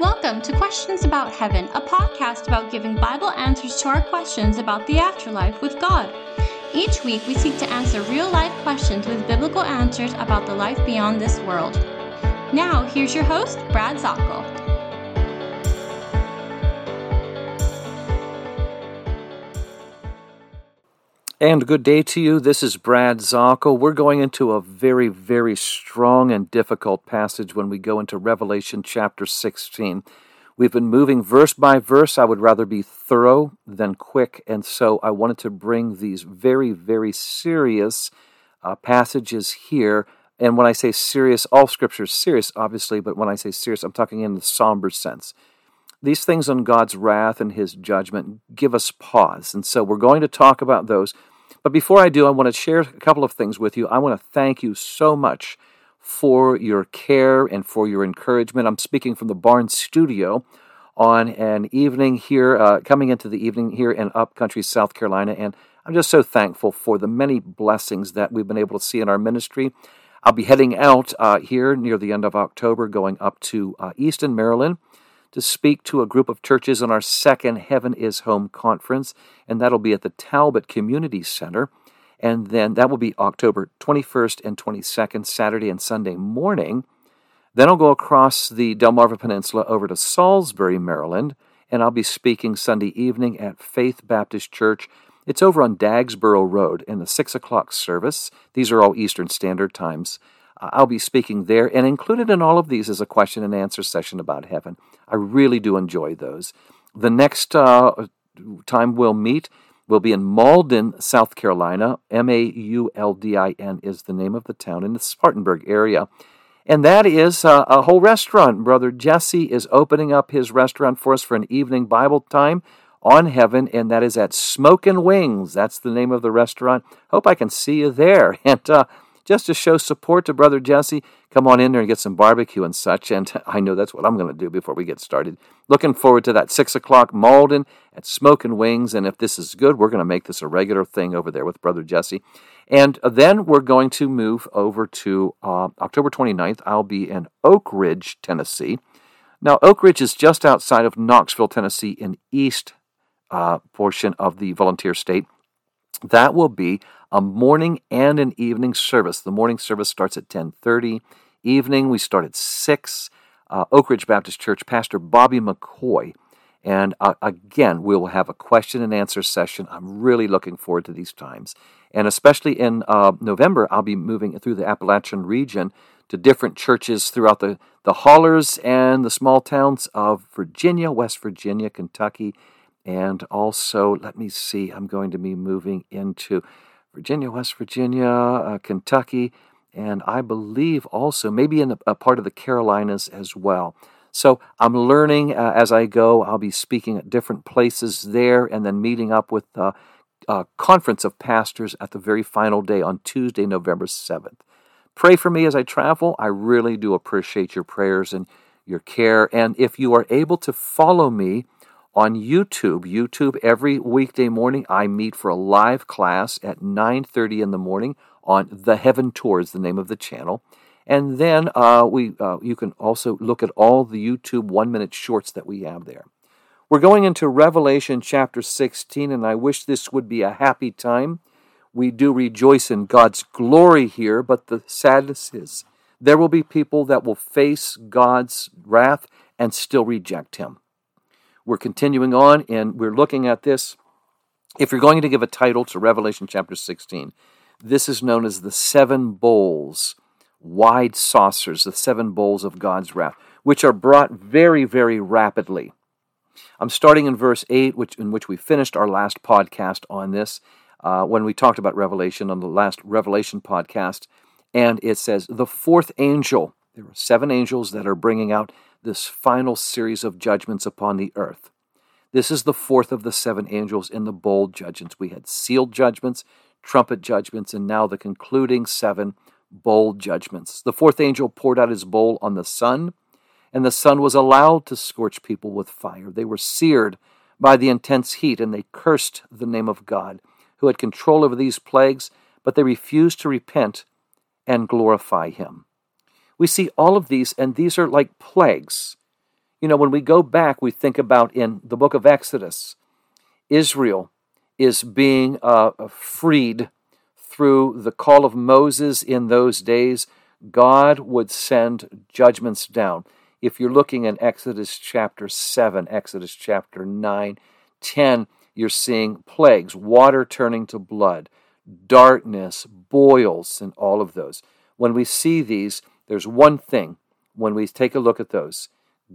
Welcome to Questions About Heaven, a podcast about giving Bible answers to our questions about the afterlife with God. Each week, we seek to answer real life questions with biblical answers about the life beyond this world. Now, here's your host, Brad Zockoll. And good day to you. This is Brad Zockoll. We're going into a very, very strong and difficult passage when we go into Revelation chapter 16. We've been moving verse by verse. I would rather be thorough than quick, and so I wanted to bring these very, very serious uh, passages here. And when I say serious, all scripture is serious, obviously, but when I say serious, I'm talking in the somber sense. These things on God's wrath and his judgment give us pause. And so we're going to talk about those. But before I do, I want to share a couple of things with you. I want to thank you so much for your care and for your encouragement. I'm speaking from the Barnes studio on an evening here, uh, coming into the evening here in upcountry South Carolina. And I'm just so thankful for the many blessings that we've been able to see in our ministry. I'll be heading out uh, here near the end of October, going up to uh, Easton, Maryland to speak to a group of churches on our second Heaven is Home conference, and that'll be at the Talbot Community Center. And then that will be October 21st and 22nd, Saturday and Sunday morning. Then I'll go across the Delmarva Peninsula over to Salisbury, Maryland, and I'll be speaking Sunday evening at Faith Baptist Church. It's over on Dagsboro Road in the 6 o'clock service. These are all Eastern Standard Times. I'll be speaking there, and included in all of these is a question and answer session about heaven. I really do enjoy those. The next uh, time we'll meet will be in Mauldin, South Carolina. M A U L D I N is the name of the town in the Spartanburg area. And that is uh, a whole restaurant. Brother Jesse is opening up his restaurant for us for an evening Bible time on heaven, and that is at Smokin' Wings. That's the name of the restaurant. Hope I can see you there. And uh, just to show support to Brother Jesse, come on in there and get some barbecue and such. And I know that's what I'm going to do before we get started. Looking forward to that 6 o'clock Mauldin at Smokin' Wings. And if this is good, we're going to make this a regular thing over there with Brother Jesse. And then we're going to move over to uh, October 29th. I'll be in Oak Ridge, Tennessee. Now, Oak Ridge is just outside of Knoxville, Tennessee, in east uh, portion of the volunteer state. That will be a morning and an evening service. The morning service starts at 10:30. Evening we start at 6. Uh, Oak Ridge Baptist Church Pastor Bobby McCoy. And uh, again, we will have a question and answer session. I'm really looking forward to these times. And especially in uh, November, I'll be moving through the Appalachian region to different churches throughout the, the hollers and the small towns of Virginia, West Virginia, Kentucky, and also, let me see, I'm going to be moving into Virginia, West Virginia, uh, Kentucky, and I believe also maybe in a, part of the Carolinas as well. So I'm learning uh, as I go. I'll be speaking at different places there and then meeting up with uh, a conference of pastors at the very final day on Tuesday, November 7th. Pray for me as I travel. I really do appreciate your prayers and your care. And if you are able to follow me, on YouTube. YouTube every weekday morning I meet for a live class at 9:30 in the morning on The Heaven Tour is the name of the channel. And then uh, we uh, you can also look at all the YouTube one minute shorts that we have there. We're going into Revelation chapter 16, and I wish this would be a happy time. We do rejoice in God's glory here, but the sadness is there will be people that will face God's wrath and still reject Him. We're continuing on and we're looking at this. If you're going to give a title to Revelation chapter 16, this is known as the seven bowls, wide saucers, the seven bowls of God's wrath, which are brought very, very rapidly. I'm starting in verse 8, which, in which we finished our last podcast on this, uh, when we talked about Revelation on the last Revelation podcast. And it says, The fourth angel, there are seven angels that are bringing out this final series of judgments upon the earth. This is the fourth of the seven angels in the bowl judgments. We had sealed judgments, trumpet judgments, and now the concluding seven bowl judgments. The fourth angel poured out his bowl on the sun, and the sun was allowed to scorch people with fire. They were seared by the intense heat, and they cursed the name of God, who had control over these plagues, but they refused to repent and glorify him we see all of these, and these are like plagues. You know, when we go back, we think about in the book of Exodus, Israel is being uh, freed through the call of Moses in those days. God would send judgments down. If you're looking in Exodus chapter 7, Exodus chapter 9, 10, you're seeing plagues, water turning to blood, darkness, boils, and all of those. When we see these, there's one thing when we take a look at those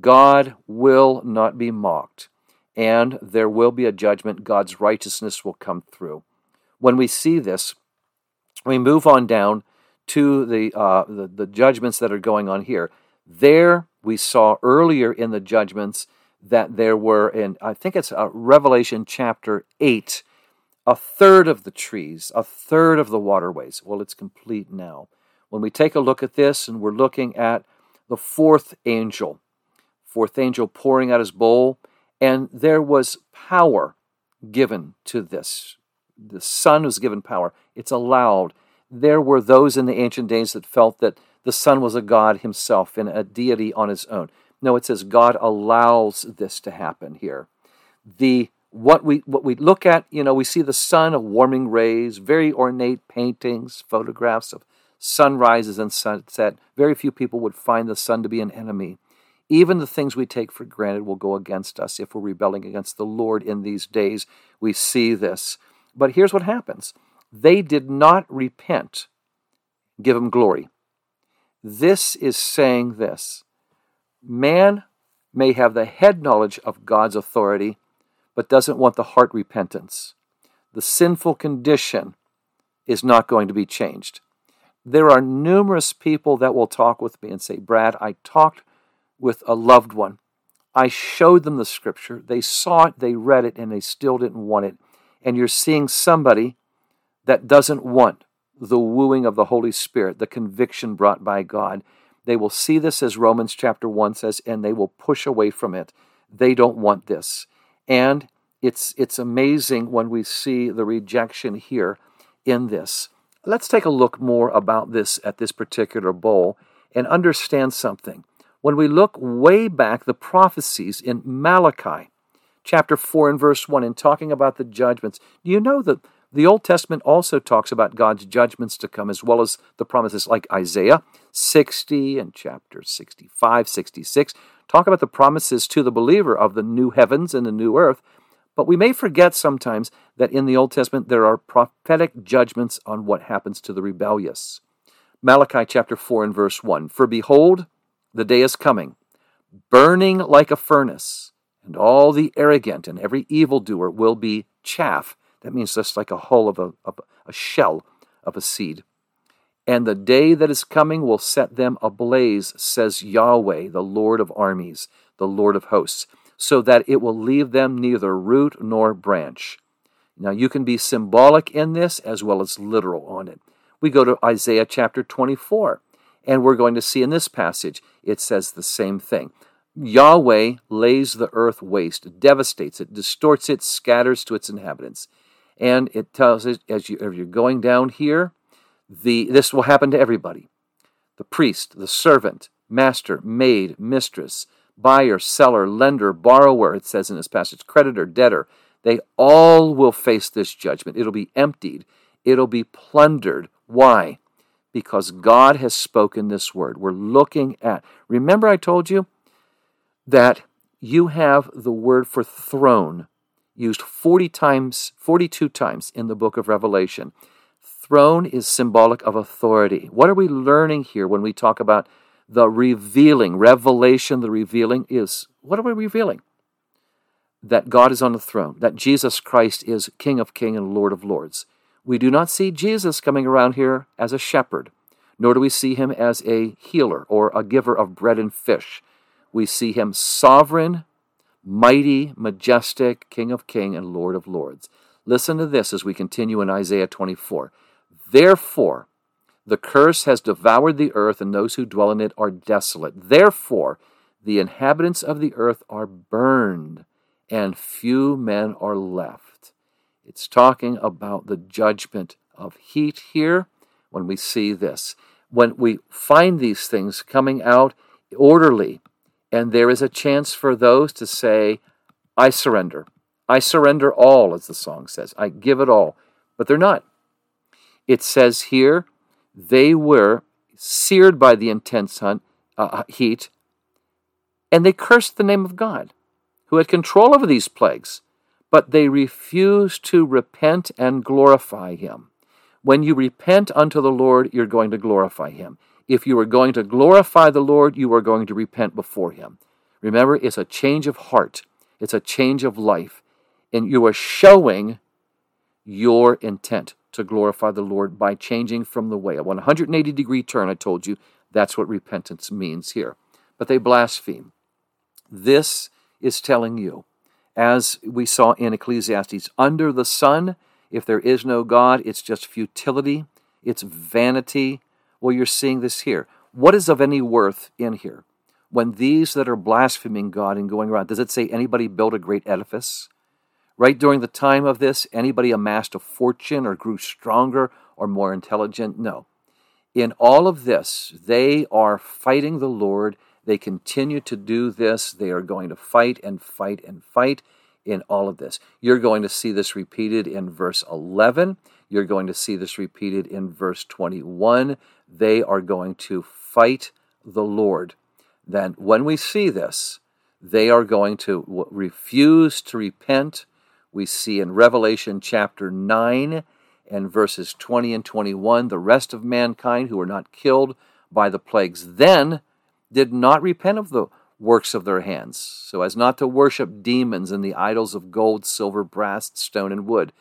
God will not be mocked, and there will be a judgment. God's righteousness will come through. When we see this, we move on down to the, uh, the, the judgments that are going on here. There, we saw earlier in the judgments that there were in, I think it's uh, Revelation chapter 8, a third of the trees, a third of the waterways. Well, it's complete now. When we take a look at this and we're looking at the fourth angel, fourth angel pouring out his bowl, and there was power given to this. The sun was given power. It's allowed. There were those in the ancient days that felt that the sun was a God himself and a deity on his own. No, it says God allows this to happen here. The what we what we look at, you know, we see the sun of warming rays, very ornate paintings, photographs of sunrises and sunset. Very few people would find the sun to be an enemy. Even the things we take for granted will go against us if we're rebelling against the Lord in these days. We see this. But here's what happens they did not repent, give him glory. This is saying this man may have the head knowledge of God's authority, but doesn't want the heart repentance. The sinful condition is not going to be changed. There are numerous people that will talk with me and say, Brad, I talked with a loved one. I showed them the scripture. They saw it, they read it, and they still didn't want it. And you're seeing somebody that doesn't want the wooing of the Holy Spirit, the conviction brought by God. They will see this as Romans chapter 1 says, and they will push away from it. They don't want this. And it's, it's amazing when we see the rejection here in this. Let's take a look more about this at this particular bowl and understand something. When we look way back, the prophecies in Malachi chapter 4 and verse 1, in talking about the judgments, do you know that the Old Testament also talks about God's judgments to come, as well as the promises like Isaiah 60 and chapter 65, 66 talk about the promises to the believer of the new heavens and the new earth. But we may forget sometimes that in the Old Testament there are prophetic judgments on what happens to the rebellious. Malachi chapter 4 and verse 1 For behold, the day is coming, burning like a furnace, and all the arrogant and every evildoer will be chaff. That means just like a hull of a, of a shell of a seed. And the day that is coming will set them ablaze, says Yahweh, the Lord of armies, the Lord of hosts, so that it will leave them neither root nor branch. Now, you can be symbolic in this as well as literal on it. We go to Isaiah chapter 24, and we're going to see in this passage, it says the same thing. Yahweh lays the earth waste, devastates it, distorts it, scatters to its inhabitants. And it tells us as, you, you're going down here, the, this will happen to everybody the priest, the servant, master, maid, mistress, buyer, seller, lender, borrower, it says in this passage, creditor, debtor. They all will face this judgment. It'll be emptied, it'll be plundered. Why? Because God has spoken this word. We're looking at, remember, I told you that you have the word for throne used 40 times, 42 times in the book of Revelation. Throne is symbolic of authority. What are we learning here when we talk about the revealing? Revelation, the revealing is what are we revealing? That God is on the throne, that Jesus Christ is King of kings and Lord of lords. We do not see Jesus coming around here as a shepherd, nor do we see him as a healer or a giver of bread and fish. We see him sovereign, mighty, majestic, King of kings and Lord of lords. Listen to this as we continue in Isaiah 24. Therefore, the curse has devoured the earth, and those who dwell in it are desolate. Therefore, the inhabitants of the earth are burned, and few men are left. It's talking about the judgment of heat here when we see this. When we find these things coming out orderly And there is a chance for those to say, I surrender. I surrender all, as the song says. I give it all. But they're not. It says here, they were seared by the intense hunt, uh, heat, and they cursed the name of God, who had control over these plagues, but they refused to repent and glorify Him. When you repent unto the Lord, you're going to glorify Him. If you are going to glorify the Lord, you are going to repent before Him. Remember, it's a change of heart, it's a change of life, and you are showing your intent to glorify the Lord by changing from the way. A 180 degree turn, I told you, that's what repentance means here. But they blaspheme. This is telling you, as we saw in Ecclesiastes, under the sun, if there is no God, it's just futility, it's vanity. Well, you're seeing this here. What is of any worth in here? When these that are blaspheming God and going around, does it say anybody built a great edifice? Right during the time of this, anybody amassed a fortune or grew stronger or more intelligent? No. In all of this, they are fighting the Lord they continue to do this. They are going to fight and fight and fight in all of this. You're going to see this repeated in verse 11. You're going to see this repeated in verse 21. They are going to fight the Lord. Then, when we see this, they are going to refuse to repent. We see in Revelation chapter 9 and verses 20 and 21 the rest of mankind who were not killed by the plagues then did not repent of the works of their hands, so as not to worship demons and the idols of gold, silver, brass, stone, and wood.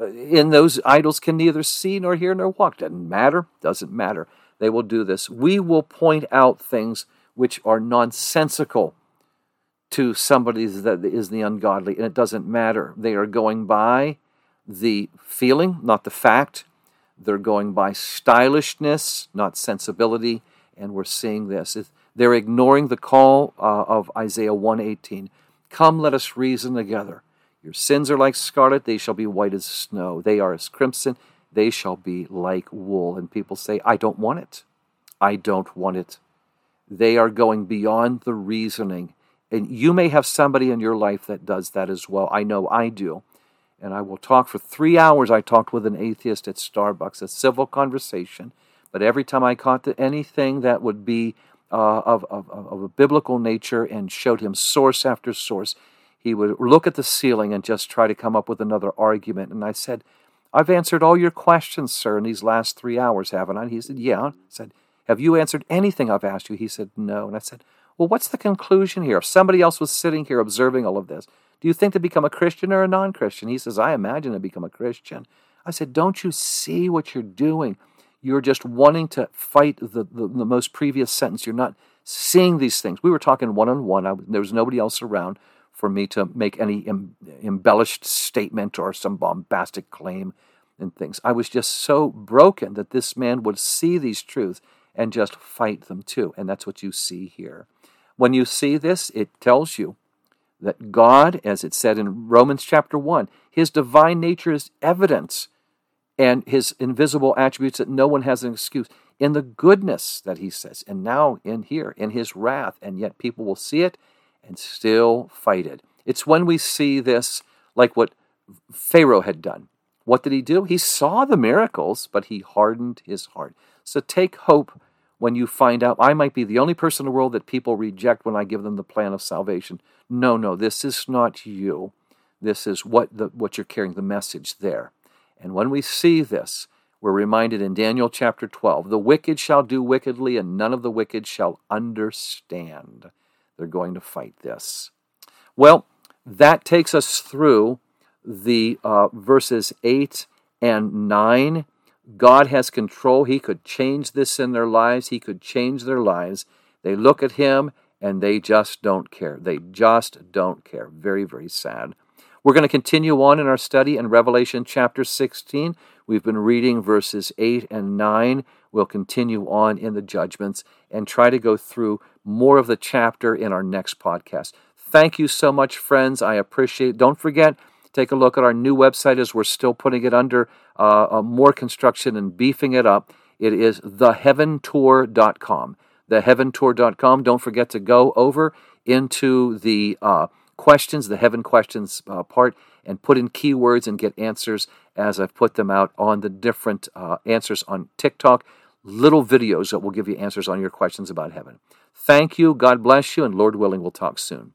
Uh, in those idols can neither see nor hear nor walk. Doesn't matter. Doesn't matter. They will do this. We will point out things which are nonsensical to somebody that is the ungodly, and it doesn't matter. They are going by the feeling, not the fact. They're going by stylishness, not sensibility, and we're seeing this. They're ignoring the call uh, of Isaiah 118. Come, let us reason together. Your sins are like scarlet, they shall be white as snow. They are as crimson, they shall be like wool. And people say, I don't want it. I don't want it. They are going beyond the reasoning. And you may have somebody in your life that does that as well. I know I do. And I will talk for three hours. I talked with an atheist at Starbucks, a civil conversation. But every time I caught anything that would be uh, of, of, of a biblical nature and showed him source after source. He would look at the ceiling and just try to come up with another argument. And I said, I've answered all your questions, sir, in these last three hours, haven't I? He said, Yeah. I said, Have you answered anything I've asked you? He said, No. And I said, Well, what's the conclusion here? If somebody else was sitting here observing all of this, do you think to become a Christian or a non Christian? He says, I imagine to become a Christian. I said, Don't you see what you're doing? You're just wanting to fight the, the, the most previous sentence. You're not seeing these things. We were talking one on one. There was nobody else around for me to make any em, embellished statement or some bombastic claim and things. I was just so broken that this man would see these truths and just fight them too. And that's what you see here. When you see this, it tells you that God, as it said in Romans chapter 1, his divine nature is evidence and his invisible attributes that no one has an excuse. In the goodness that he says and now in here in his wrath and yet people will see it and still fight it. It's when we see this like what pharaoh had done. What did he do? He saw the miracles but he hardened his heart. So take hope when you find out i might be the only person in the world that people reject when i give them the plan of salvation no no this is not you this is what the what you're carrying the message there and when we see this, we're reminded in Daniel chapter 12 the wicked shall do wickedly, and none of the wicked shall understand. They're going to fight this. Well, that takes us through the uh, verses 8 and 9. God has control. He could change this in their lives, He could change their lives. They look at Him and they just don't care. They just don't care. Very, very sad. We're going to continue on in our study in Revelation chapter 16. We've been reading verses 8 and 9. We'll continue on in the judgments and try to go through more of the chapter in our next podcast. Thank you so much, friends. I appreciate it. Don't forget, take a look at our new website as we're still putting it under uh, uh, more construction and beefing it up. It is theheaventour.com. Theheaventour.com. Don't forget to go over into the uh, questions, the heaven questions uh, part, and put in keywords and get answers as I've put them out on the different uh, answers on TikTok. Little videos that will give you answers on your questions about heaven. Thank you. God bless you. And Lord willing, we'll talk soon.